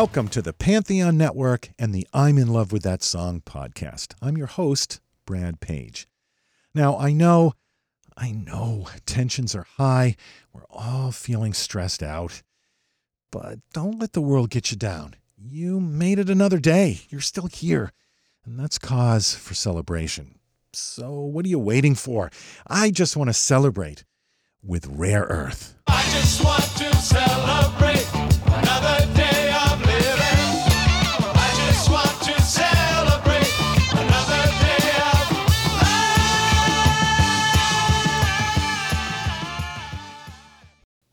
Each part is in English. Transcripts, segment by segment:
Welcome to the Pantheon Network and the I'm in Love with That Song podcast. I'm your host, Brad Page. Now, I know, I know tensions are high. We're all feeling stressed out. But don't let the world get you down. You made it another day. You're still here. And that's cause for celebration. So, what are you waiting for? I just want to celebrate with Rare Earth. I just want to celebrate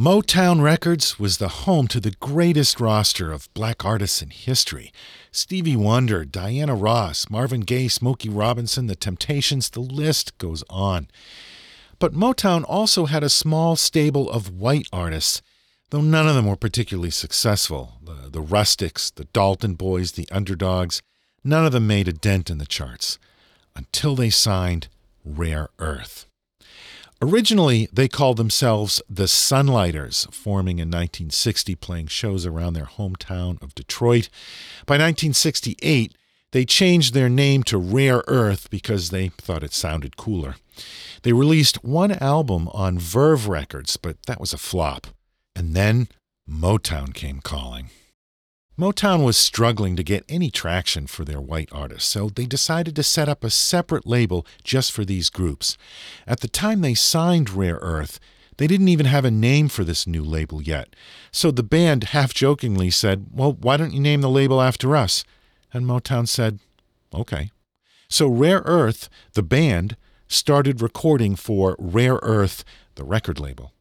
Motown Records was the home to the greatest roster of black artists in history. Stevie Wonder, Diana Ross, Marvin Gaye, Smokey Robinson, The Temptations, the list goes on. But Motown also had a small stable of white artists, though none of them were particularly successful. The, the Rustix, the Dalton Boys, the Underdogs, none of them made a dent in the charts until they signed Rare Earth. Originally, they called themselves the Sunlighters, forming in 1960, playing shows around their hometown of Detroit. By 1968, they changed their name to Rare Earth because they thought it sounded cooler. They released one album on Verve Records, but that was a flop. And then Motown came calling. Motown was struggling to get any traction for their white artists, so they decided to set up a separate label just for these groups. At the time they signed Rare Earth, they didn't even have a name for this new label yet. So the band half jokingly said, Well, why don't you name the label after us? And Motown said, Okay. So Rare Earth, the band, started recording for Rare Earth, the record label.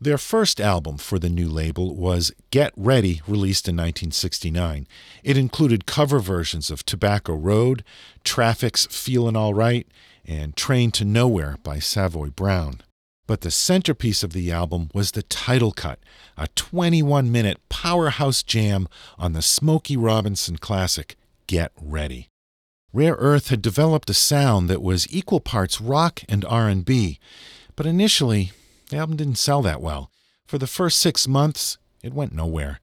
Their first album for the new label was Get Ready, released in 1969. It included cover versions of Tobacco Road, Traffic's Feelin' All Right, and Train to Nowhere by Savoy Brown. But the centerpiece of the album was the title cut, a 21 minute powerhouse jam on the Smokey Robinson classic, Get Ready. Rare Earth had developed a sound that was equal parts rock and R&B, but initially the album didn't sell that well. For the first six months, it went nowhere.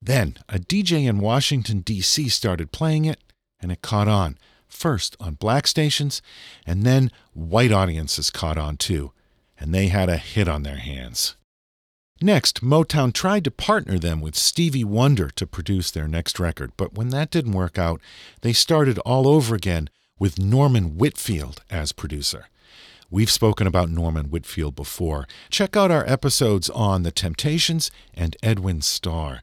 Then a DJ in Washington, D.C. started playing it, and it caught on, first on black stations, and then white audiences caught on too, and they had a hit on their hands. Next, Motown tried to partner them with Stevie Wonder to produce their next record, but when that didn't work out, they started all over again with Norman Whitfield as producer. We've spoken about Norman Whitfield before. Check out our episodes on The Temptations and Edwin Starr.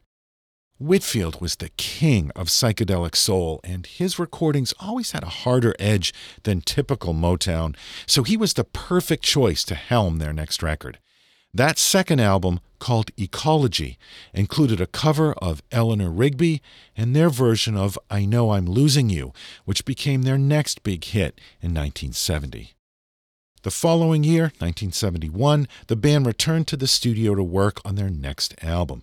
Whitfield was the king of psychedelic soul, and his recordings always had a harder edge than typical Motown, so he was the perfect choice to helm their next record. That second album, called Ecology, included a cover of Eleanor Rigby and their version of I Know I'm Losing You, which became their next big hit in 1970. The following year, 1971, the band returned to the studio to work on their next album.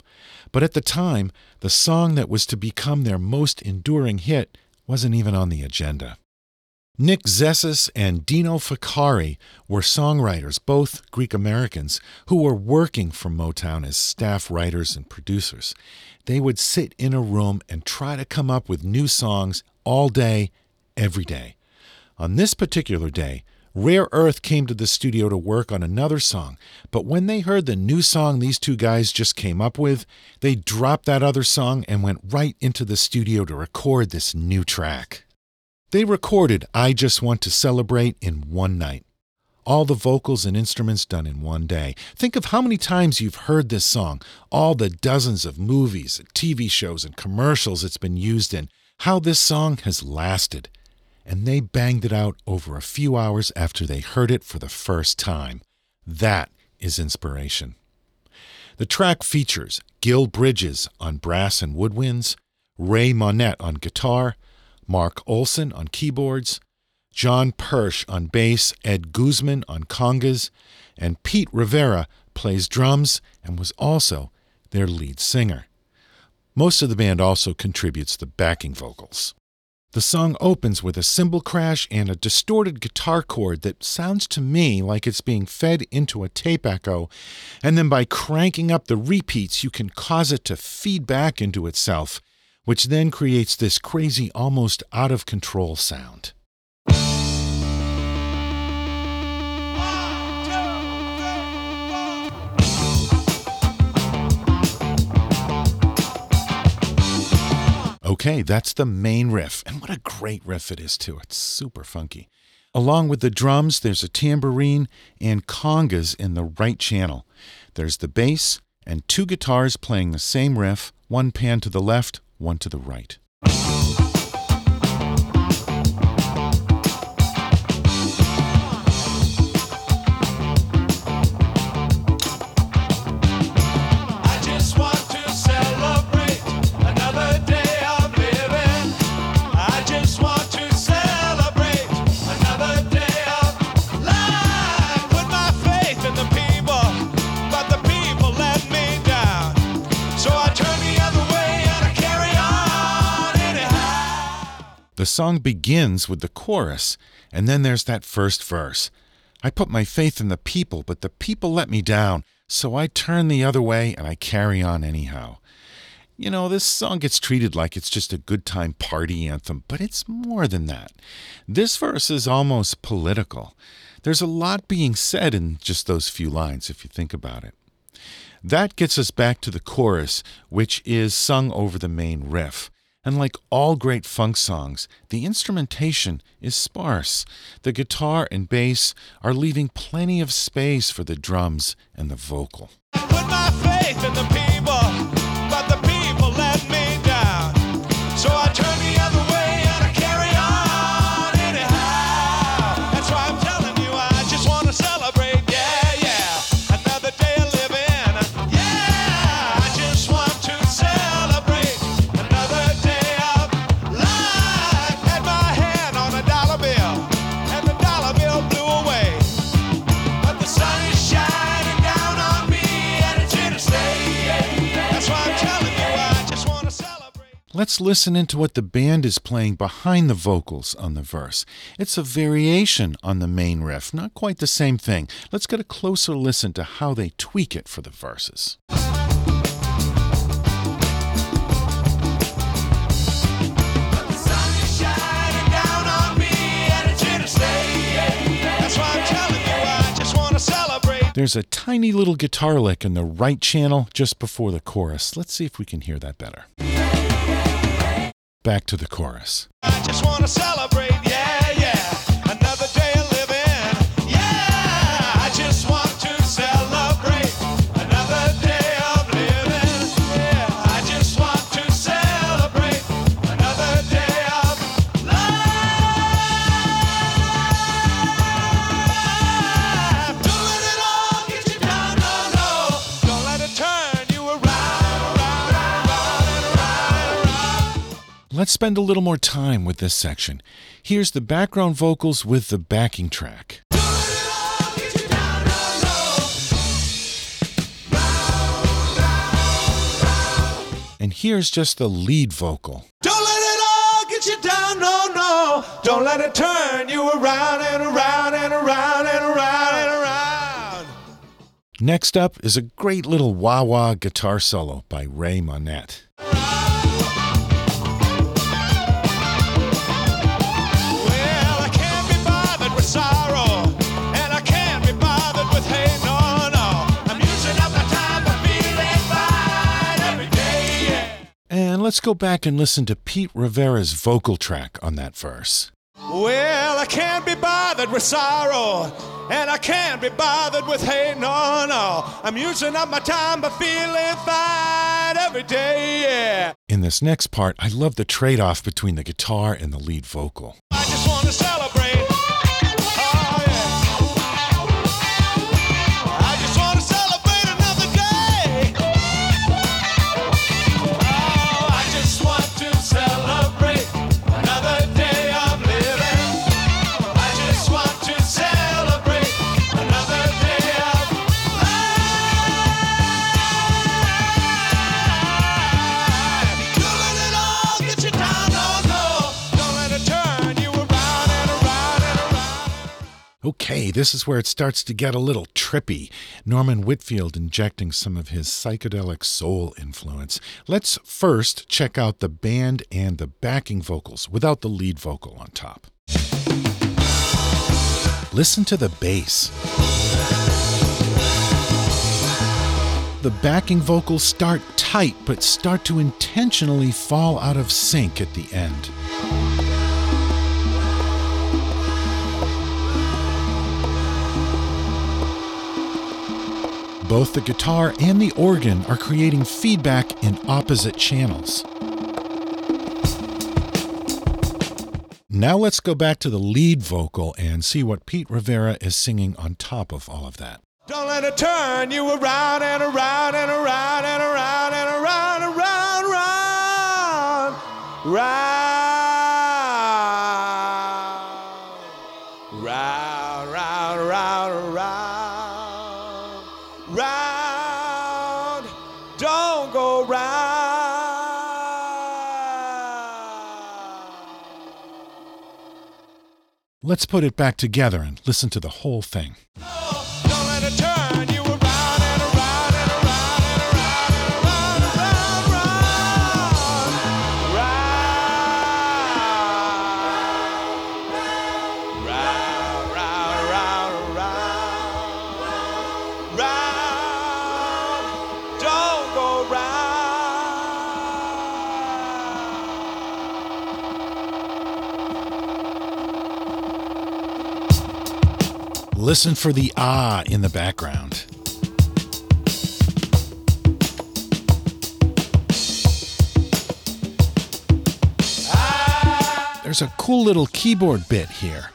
But at the time, the song that was to become their most enduring hit wasn't even on the agenda. Nick Zesses and Dino Fekaris were songwriters, both Greek Americans, who were working for Motown as staff writers and producers. They would sit in a room and try to come up with new songs all day, every day. On this particular day, Rare Earth came to the studio to work on another song, but when they heard the new song these two guys just came up with, they dropped that other song and went right into the studio to record this new track. They recorded I Just Want to Celebrate in one night. All the vocals and instruments done in one day. Think of how many times you've heard this song, all the dozens of movies, TV shows, and commercials it's been used in, how this song has lasted. And they banged it out over a few hours after they heard it for the first time. That is inspiration. The track features Gil Bridges on brass and woodwinds, Ray Monette on guitar, Mark Olson on keyboards, John Persh on bass, Ed Guzman on congas, and Pete Rivera plays drums and was also their lead singer. Most of the band also contributes the backing vocals. The song opens with a cymbal crash and a distorted guitar chord that sounds to me like it's being fed into a tape echo, and then by cranking up the repeats, you can cause it to feed back into itself which then creates this crazy, almost out of control sound. Okay, that's the main riff, and what a great riff it is, too. It's super funky. Along with the drums, there's a tambourine and congas in the right channel. There's the bass and two guitars playing the same riff, one pan to the left, one to the right. Song begins with the chorus, and then there's that first verse. I put my faith in the people, but the people let me down, so I turn the other way and I carry on anyhow. You know, this song gets treated like it's just a good time party anthem, but it's more than that. This verse is almost political. There's a lot being said in just those few lines, if you think about it. That gets us back to the chorus, which is sung over the main riff. And like all great funk songs, the instrumentation is sparse. The guitar and bass are leaving plenty of space for the drums and the vocal. Put my Let's listen into what the band is playing behind the vocals on the verse. It's a variation on the main riff, not quite the same thing. Let's get a closer listen to how they tweak it for the verses. There's a tiny little guitar lick in the right channel just before the chorus. Let's see if we can hear that better. Back to the chorus. Spend a little more time with this section. Here's the background vocals with the backing track. And here's just the lead vocal. Don't let it all get you down, no, no. Don't let it turn you around and around and around and around and around. Next up is a great little wah wah guitar solo by Ray Monette. Let's go back and listen to Pete Rivera's vocal track on that verse. Well, I can't be bothered with sorrow, and I can't be bothered with hate, no, no. I'm using up my time by feeling fine every day, yeah. In this next part, I love the trade off between the guitar and the lead vocal. I just want to celebrate. Okay, this is where it starts to get a little trippy. Norman Whitfield injecting some of his psychedelic soul influence. Let's first check out the band and the backing vocals without the lead vocal on top. Listen to the bass. The backing vocals start tight but start to intentionally fall out of sync at the end. Both the guitar and the organ are creating feedback in opposite channels. Now let's go back to the lead vocal and see what Pete Rivera is singing on top of all of that. Don't let it turn you around and around and around and around and around and around, round, round, Don't go round. Let's put it back together and listen to the whole thing. Listen for the ah in the background. There's a cool little keyboard bit here.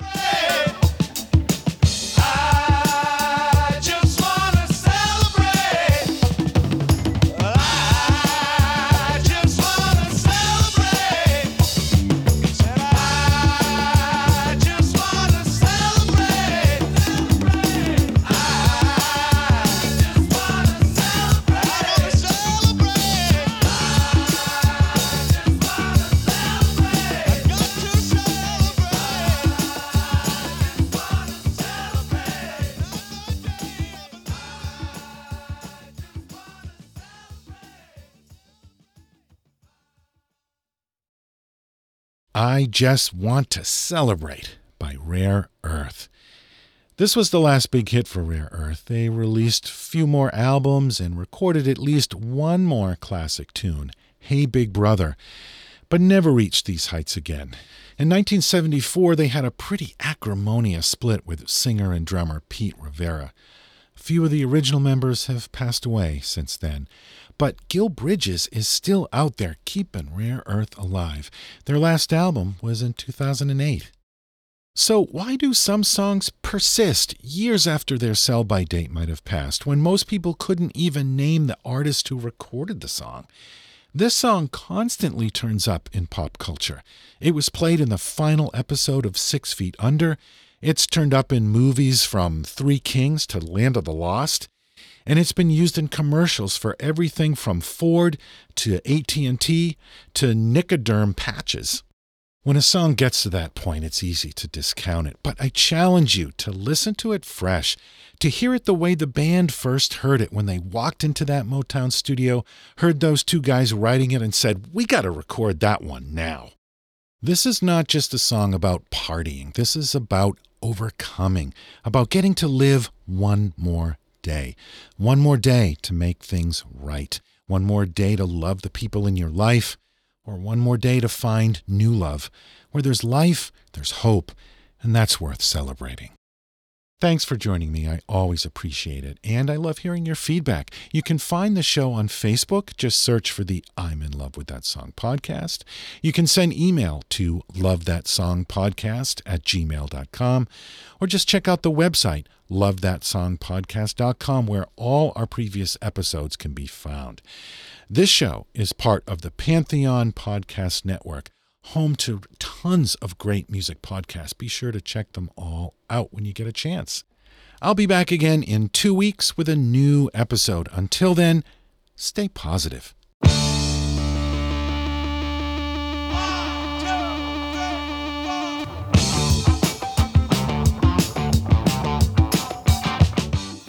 I Just Want to Celebrate by Rare Earth. This was the last big hit for Rare Earth. They released a few more albums and recorded at least one more classic tune, Hey Big Brother, but never reached these heights again. In 1974, they had a pretty acrimonious split with singer and drummer Pete Rivera. Few of the original members have passed away since then, but Gil Bridges is still out there keeping Rare Earth alive. Their last album was in 2008. So, why do some songs persist years after their sell by date might have passed when most people couldn't even name the artist who recorded the song? This song constantly turns up in pop culture. It was played in the final episode of Six Feet Under. It's turned up in movies from Three Kings to Land of the Lost, and it's been used in commercials for everything from Ford to AT&T to Nicoderm patches. When a song gets to that point, it's easy to discount it, but I challenge you to listen to it fresh, to hear it the way the band first heard it when they walked into that Motown studio, heard those two guys writing it, and said, We got to record that one now. This is not just a song about partying, this is about overcoming, about getting to live one more day. One more day to make things right. One more day to love the people in your life or one more day to find new love. Where there's life, there's hope, and that's worth celebrating. Thanks for joining me. I always appreciate it. And I love hearing your feedback. You can find the show on Facebook. Just search for the I'm in love with that song podcast. You can send email to lovethatsongpodcast at gmail.com or just check out the website lovethatsongpodcast.com where all our previous episodes can be found. This show is part of the Pantheon Podcast Network, home to tons of great music podcasts. Be sure to check them all out when you get a chance. I'll be back again in two weeks with a new episode. Until then, stay positive.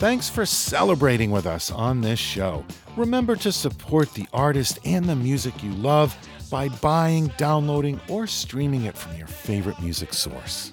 Thanks for celebrating with us on this show. Remember to support the artist and the music you love by buying, downloading, or streaming it from your favorite music source.